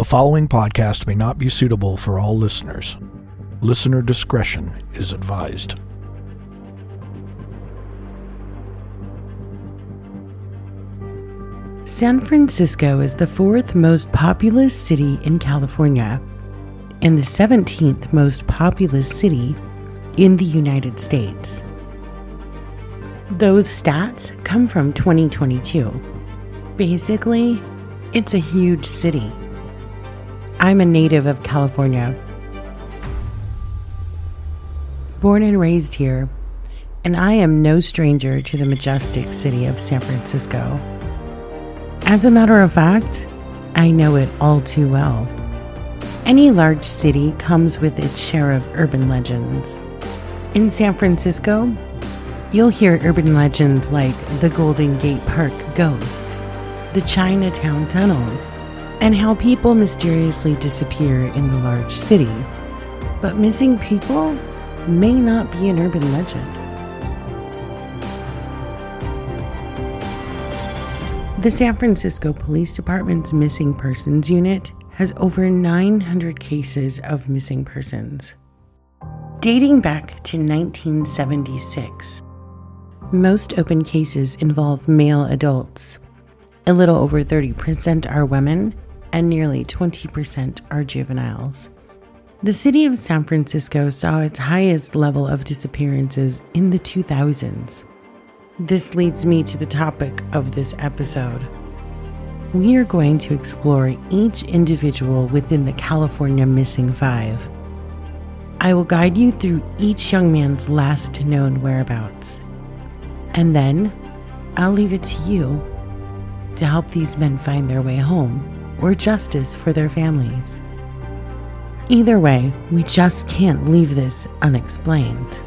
The following podcast may not be suitable for all listeners. Listener discretion is advised. San Francisco is the fourth most populous city in California and the 17th most populous city in the United States. Those stats come from 2022. Basically, it's a huge city. I'm a native of California. Born and raised here, and I am no stranger to the majestic city of San Francisco. As a matter of fact, I know it all too well. Any large city comes with its share of urban legends. In San Francisco, you'll hear urban legends like the Golden Gate Park ghost, the Chinatown tunnels, and how people mysteriously disappear in the large city. But missing people may not be an urban legend. The San Francisco Police Department's Missing Persons Unit has over 900 cases of missing persons. Dating back to 1976, most open cases involve male adults. A little over 30% are women, and nearly 20% are juveniles. The city of San Francisco saw its highest level of disappearances in the 2000s. This leads me to the topic of this episode. We are going to explore each individual within the California Missing Five. I will guide you through each young man's last known whereabouts. And then I'll leave it to you to help these men find their way home or justice for their families. Either way, we just can't leave this unexplained.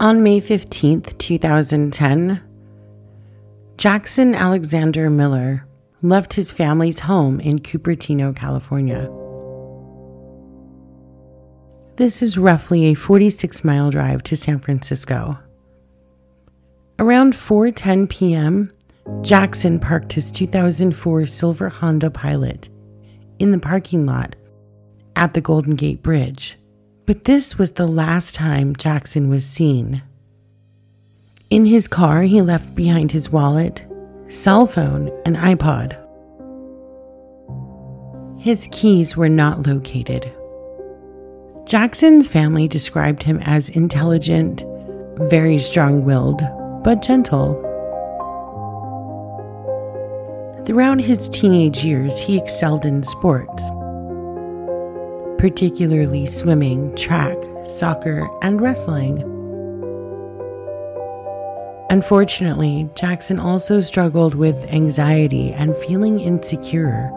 On May 15th, 2010, Jackson Alexander Miller left his family's home in Cupertino, California. This is roughly a 46 mile drive to San Francisco. Around 4:10 p.m., Jackson parked his 2004 silver Honda Pilot in the parking lot at the Golden Gate Bridge. But this was the last time Jackson was seen. In his car, he left behind his wallet, cell phone, and iPod. His keys were not located. Jackson's family described him as intelligent, very strong willed, but gentle. Throughout his teenage years, he excelled in sports particularly swimming, track, soccer, and wrestling. Unfortunately, Jackson also struggled with anxiety and feeling insecure.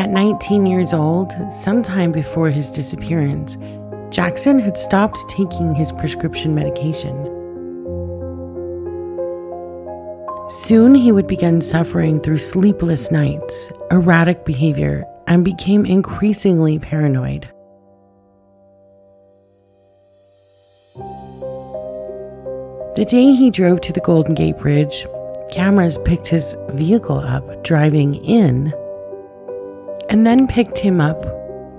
At 19 years old, sometime before his disappearance, Jackson had stopped taking his prescription medication. Soon he would begin suffering through sleepless nights, erratic behavior, and became increasingly paranoid. The day he drove to the Golden Gate Bridge, cameras picked his vehicle up driving in and then picked him up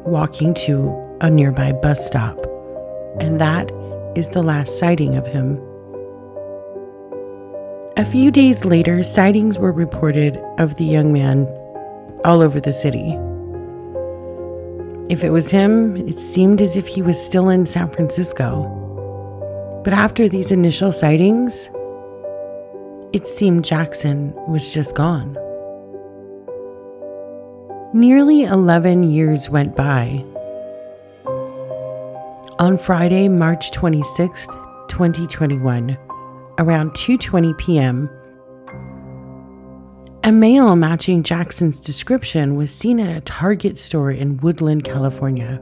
walking to a nearby bus stop. And that is the last sighting of him. A few days later, sightings were reported of the young man all over the city. If it was him, it seemed as if he was still in San Francisco. But after these initial sightings, it seemed Jackson was just gone. Nearly 11 years went by. On Friday, March 26, 2021, around 2:20 p.m., a male matching Jackson's description was seen at a Target store in Woodland, California.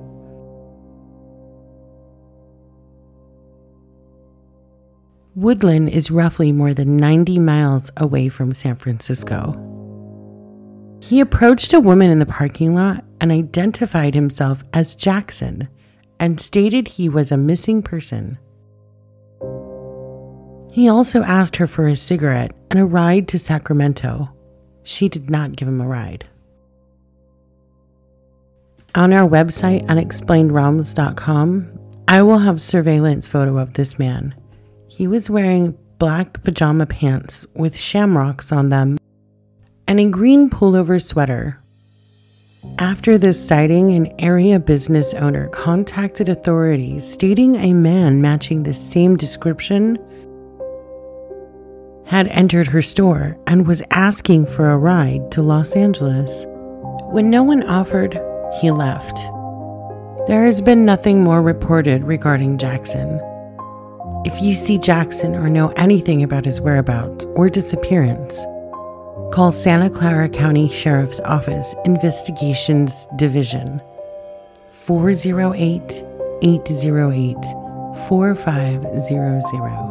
Woodland is roughly more than 90 miles away from San Francisco. He approached a woman in the parking lot and identified himself as Jackson and stated he was a missing person. He also asked her for a cigarette and a ride to Sacramento. She did not give him a ride. On our website, unexplainedrealms.com, I will have surveillance photo of this man. He was wearing black pajama pants with shamrocks on them and a green pullover sweater. After this sighting, an area business owner contacted authorities stating a man matching the same description had entered her store and was asking for a ride to Los Angeles. When no one offered, he left. There has been nothing more reported regarding Jackson. If you see Jackson or know anything about his whereabouts or disappearance, call Santa Clara County Sheriff's Office Investigations Division 408 808 4500.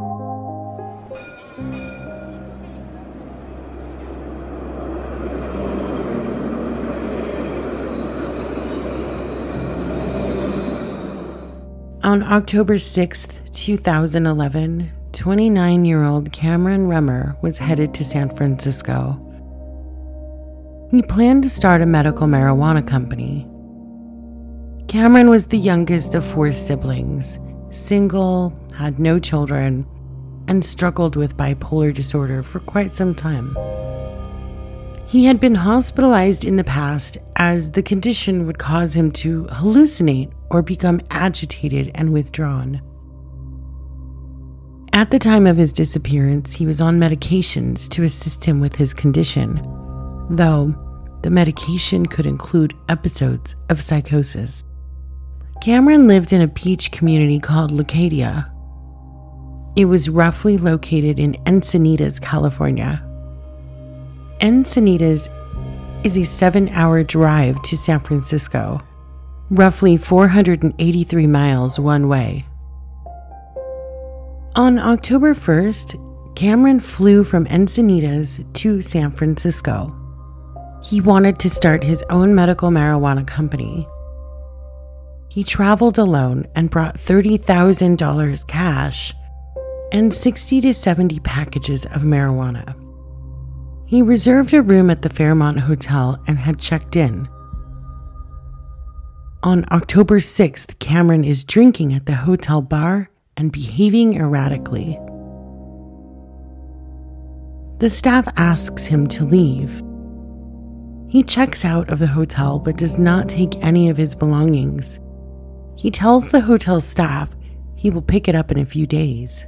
On October 6, 2011, 29 year old Cameron Remmer was headed to San Francisco. He planned to start a medical marijuana company. Cameron was the youngest of four siblings, single, had no children, and struggled with bipolar disorder for quite some time. He had been hospitalized in the past as the condition would cause him to hallucinate or become agitated and withdrawn. At the time of his disappearance, he was on medications to assist him with his condition, though the medication could include episodes of psychosis. Cameron lived in a beach community called Leucadia. It was roughly located in Encinitas, California, Encinitas is a seven hour drive to San Francisco, roughly 483 miles one way. On October 1st, Cameron flew from Encinitas to San Francisco. He wanted to start his own medical marijuana company. He traveled alone and brought $30,000 cash and 60 to 70 packages of marijuana. He reserved a room at the Fairmont Hotel and had checked in. On October 6th, Cameron is drinking at the hotel bar and behaving erratically. The staff asks him to leave. He checks out of the hotel but does not take any of his belongings. He tells the hotel staff he will pick it up in a few days.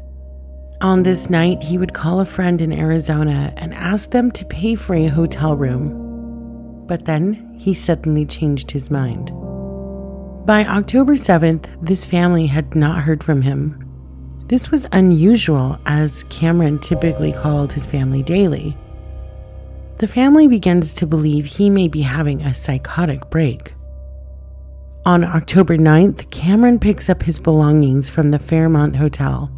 On this night, he would call a friend in Arizona and ask them to pay for a hotel room. But then he suddenly changed his mind. By October 7th, this family had not heard from him. This was unusual as Cameron typically called his family daily. The family begins to believe he may be having a psychotic break. On October 9th, Cameron picks up his belongings from the Fairmont Hotel.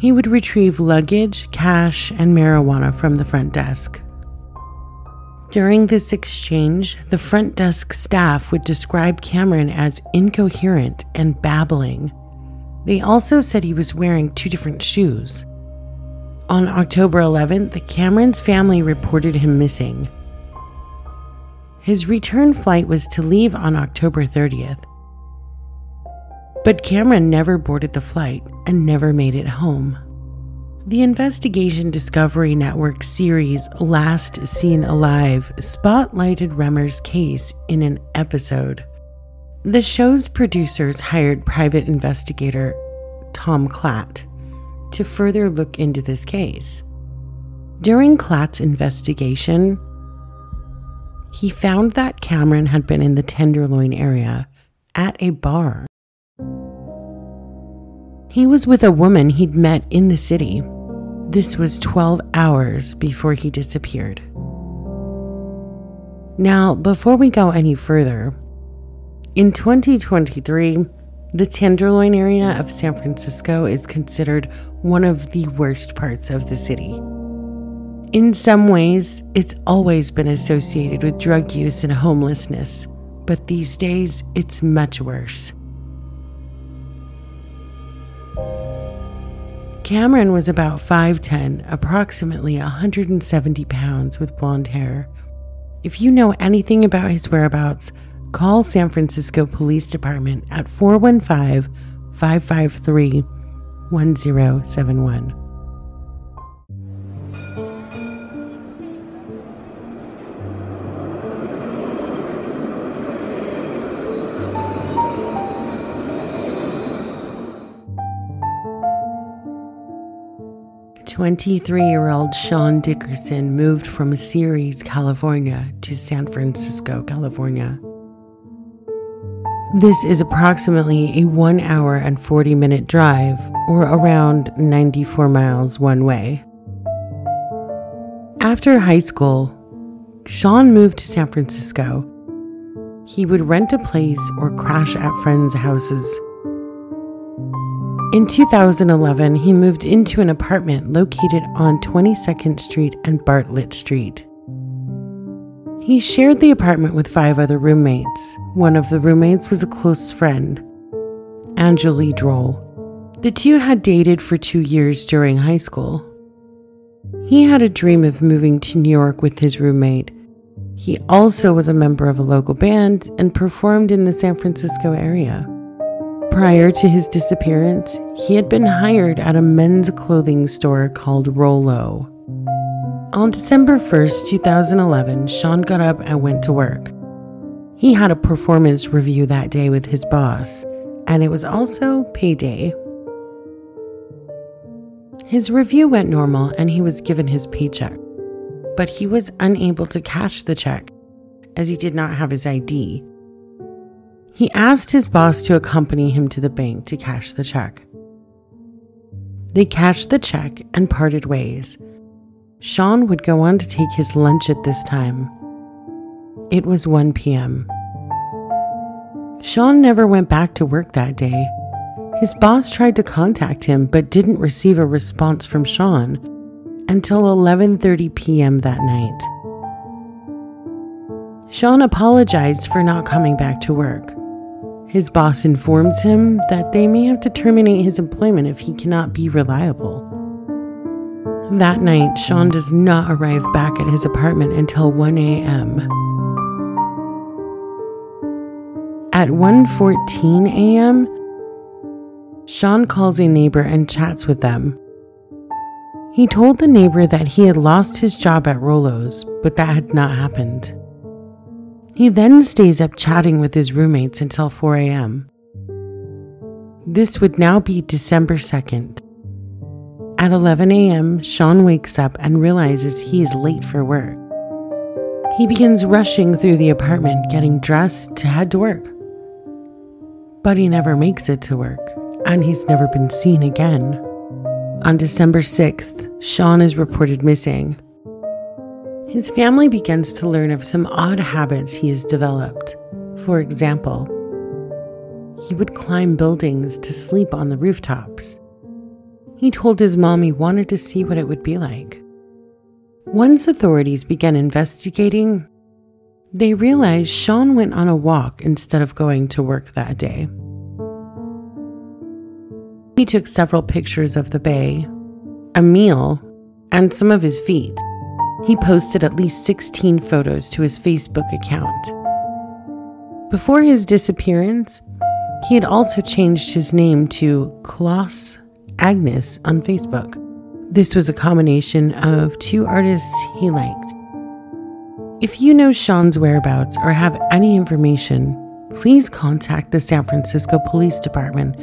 He would retrieve luggage, cash, and marijuana from the front desk. During this exchange, the front desk staff would describe Cameron as incoherent and babbling. They also said he was wearing two different shoes. On October 11th, the Cameron's family reported him missing. His return flight was to leave on October 30th. But Cameron never boarded the flight and never made it home. The Investigation Discovery Network series Last Seen Alive spotlighted Remmer's case in an episode. The show's producers hired private investigator Tom Klatt to further look into this case. During Klatt's investigation, he found that Cameron had been in the Tenderloin area at a bar he was with a woman he'd met in the city. This was 12 hours before he disappeared. Now, before we go any further, in 2023, the Tenderloin area of San Francisco is considered one of the worst parts of the city. In some ways, it's always been associated with drug use and homelessness, but these days it's much worse. Cameron was about 5'10, approximately 170 pounds, with blonde hair. If you know anything about his whereabouts, call San Francisco Police Department at 415 553 1071. 23 year old Sean Dickerson moved from Ceres, California to San Francisco, California. This is approximately a 1 hour and 40 minute drive, or around 94 miles one way. After high school, Sean moved to San Francisco. He would rent a place or crash at friends' houses. In 2011, he moved into an apartment located on 22nd Street and Bartlett Street. He shared the apartment with five other roommates. One of the roommates was a close friend, Angeli Droll. The two had dated for two years during high school. He had a dream of moving to New York with his roommate. He also was a member of a local band and performed in the San Francisco area. Prior to his disappearance, he had been hired at a men's clothing store called Rolo. On December 1st, 2011, Sean got up and went to work. He had a performance review that day with his boss, and it was also payday. His review went normal and he was given his paycheck, but he was unable to cash the check as he did not have his ID he asked his boss to accompany him to the bank to cash the check. They cashed the check and parted ways. Sean would go on to take his lunch at this time. It was 1 p.m. Sean never went back to work that day. His boss tried to contact him but didn't receive a response from Sean until 11:30 p.m. that night. Sean apologized for not coming back to work. His boss informs him that they may have to terminate his employment if he cannot be reliable. That night, Sean does not arrive back at his apartment until 1 a.m. At 1:14 a.m., Sean calls a neighbor and chats with them. He told the neighbor that he had lost his job at Rolo's, but that had not happened. He then stays up chatting with his roommates until 4 a.m. This would now be December 2nd. At 11 a.m., Sean wakes up and realizes he is late for work. He begins rushing through the apartment, getting dressed to head to work. But he never makes it to work, and he's never been seen again. On December 6th, Sean is reported missing, his family begins to learn of some odd habits he has developed. For example, he would climb buildings to sleep on the rooftops. He told his mom he wanted to see what it would be like. Once authorities began investigating, they realized Sean went on a walk instead of going to work that day. He took several pictures of the bay, a meal, and some of his feet. He posted at least 16 photos to his Facebook account. Before his disappearance, he had also changed his name to Klaus Agnes on Facebook. This was a combination of two artists he liked. If you know Sean's whereabouts or have any information, please contact the San Francisco Police Department.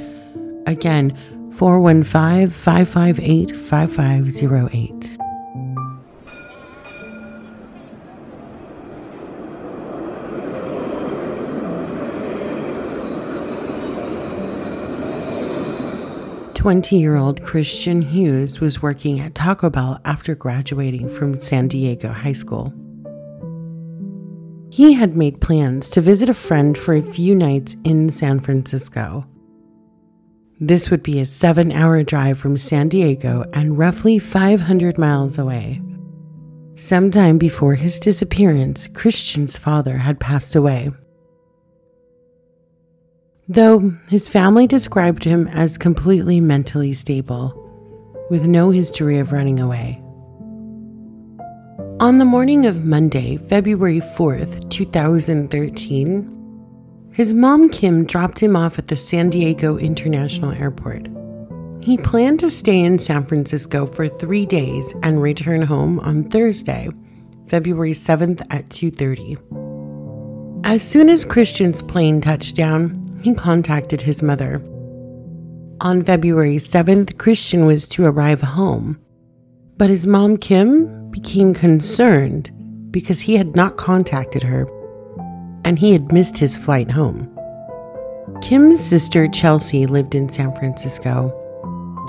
Again, 415 558 5508. 20 year old Christian Hughes was working at Taco Bell after graduating from San Diego High School. He had made plans to visit a friend for a few nights in San Francisco. This would be a seven hour drive from San Diego and roughly 500 miles away. Sometime before his disappearance, Christian's father had passed away. Though his family described him as completely mentally stable, with no history of running away. On the morning of Monday, February 4th, 2013, his mom Kim dropped him off at the San Diego International Airport. He planned to stay in San Francisco for 3 days and return home on Thursday, February 7th at 2:30. As soon as Christian's plane touched down, he contacted his mother. On February 7th, Christian was to arrive home, but his mom Kim became concerned because he had not contacted her and he had missed his flight home. Kim's sister Chelsea lived in San Francisco.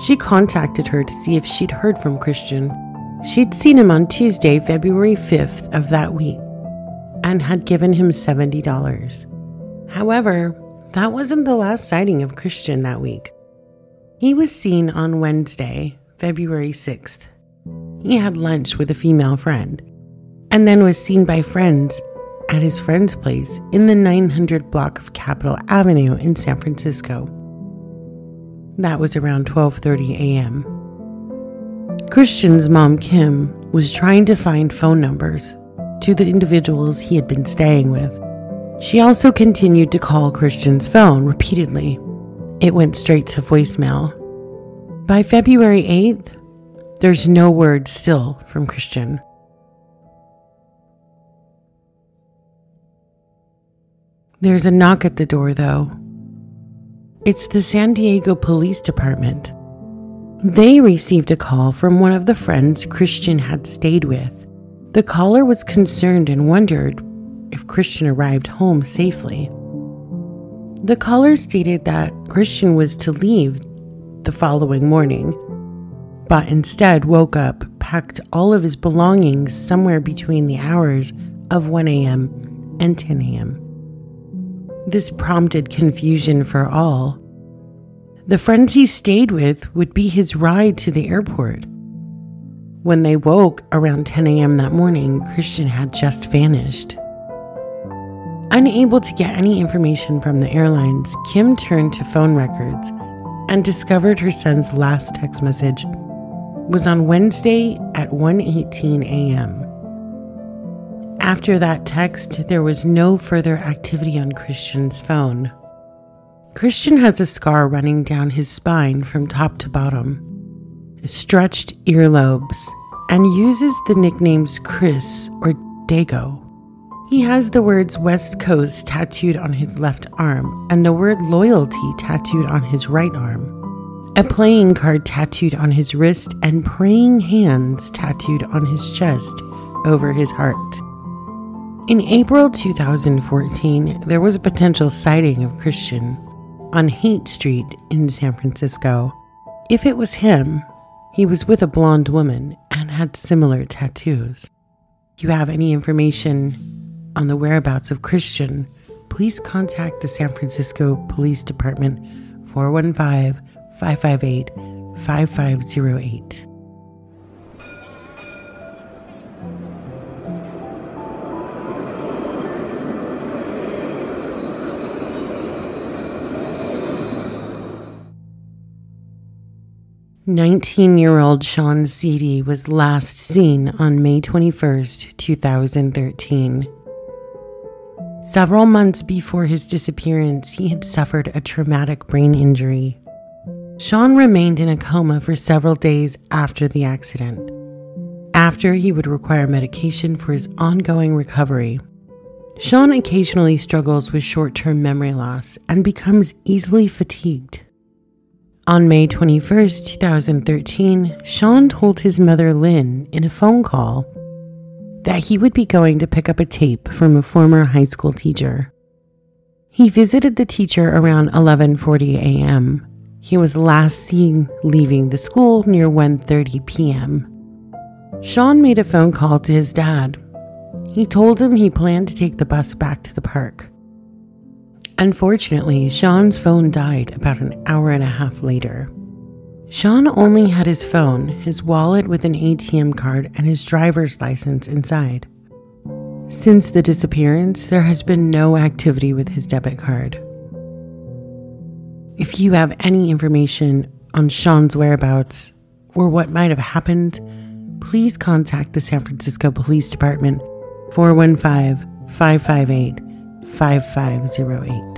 She contacted her to see if she'd heard from Christian. She'd seen him on Tuesday, February 5th of that week, and had given him $70. However, that wasn't the last sighting of Christian that week. He was seen on Wednesday, February 6th. He had lunch with a female friend and then was seen by friends at his friend's place in the 900 block of Capitol Avenue in San Francisco. That was around 12:30 a.m. Christian's mom Kim was trying to find phone numbers to the individuals he had been staying with. She also continued to call Christian's phone repeatedly. It went straight to voicemail. By February 8th, there's no word still from Christian. There's a knock at the door, though. It's the San Diego Police Department. They received a call from one of the friends Christian had stayed with. The caller was concerned and wondered if Christian arrived home safely. The caller stated that Christian was to leave the following morning, but instead woke up, packed all of his belongings somewhere between the hours of 1 a.m. and 10 a.m. This prompted confusion for all. The friends he stayed with would be his ride to the airport. When they woke around 10 a.m. that morning, Christian had just vanished. Unable to get any information from the airlines, Kim turned to phone records and discovered her son's last text message was on Wednesday at 1:18 a.m. After that text, there was no further activity on Christian's phone. Christian has a scar running down his spine from top to bottom, stretched earlobes, and uses the nicknames Chris or Dago. He has the words West Coast tattooed on his left arm and the word loyalty tattooed on his right arm, a playing card tattooed on his wrist, and praying hands tattooed on his chest over his heart. In April 2014, there was a potential sighting of Christian on Haight Street in San Francisco. If it was him, he was with a blonde woman and had similar tattoos. You have any information on the whereabouts of Christian, please contact the San Francisco Police Department 415 558 5508. 19 year old Sean Ceedy was last seen on May 21, 2013. Several months before his disappearance, he had suffered a traumatic brain injury. Sean remained in a coma for several days after the accident. After, he would require medication for his ongoing recovery. Sean occasionally struggles with short term memory loss and becomes easily fatigued. On May 21, 2013, Sean told his mother Lynn in a phone call that he would be going to pick up a tape from a former high school teacher. He visited the teacher around 11:40 a.m. He was last seen leaving the school near 1:30 p.m. Sean made a phone call to his dad. He told him he planned to take the bus back to the park. Unfortunately, Sean's phone died about an hour and a half later. Sean only had his phone, his wallet with an ATM card, and his driver's license inside. Since the disappearance, there has been no activity with his debit card. If you have any information on Sean's whereabouts, or what might have happened, please contact the San Francisco Police Department 415 558 5508.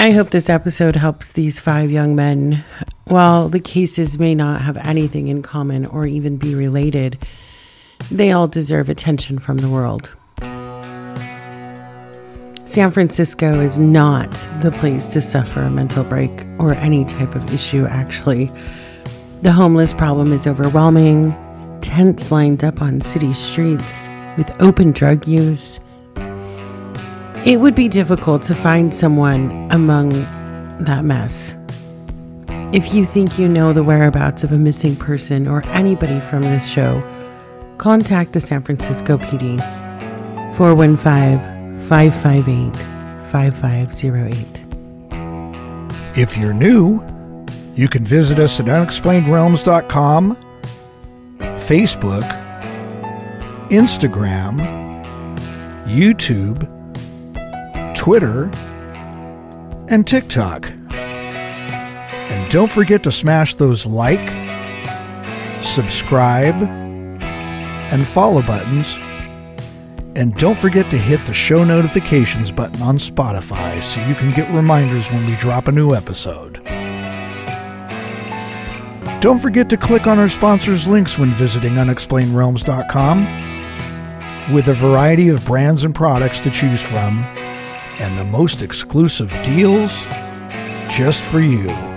I hope this episode helps these five young men. While the cases may not have anything in common or even be related, they all deserve attention from the world. San Francisco is not the place to suffer a mental break or any type of issue, actually. The homeless problem is overwhelming, tents lined up on city streets with open drug use it would be difficult to find someone among that mess. If you think you know the whereabouts of a missing person or anybody from this show, contact the San Francisco PD 415 558 5508. If you're new, you can visit us at unexplainedrealms.com, Facebook, Instagram, YouTube, Twitter, and TikTok. And don't forget to smash those like, subscribe, and follow buttons. And don't forget to hit the show notifications button on Spotify so you can get reminders when we drop a new episode. Don't forget to click on our sponsors' links when visiting unexplainedrealms.com. With a variety of brands and products to choose from, and the most exclusive deals just for you.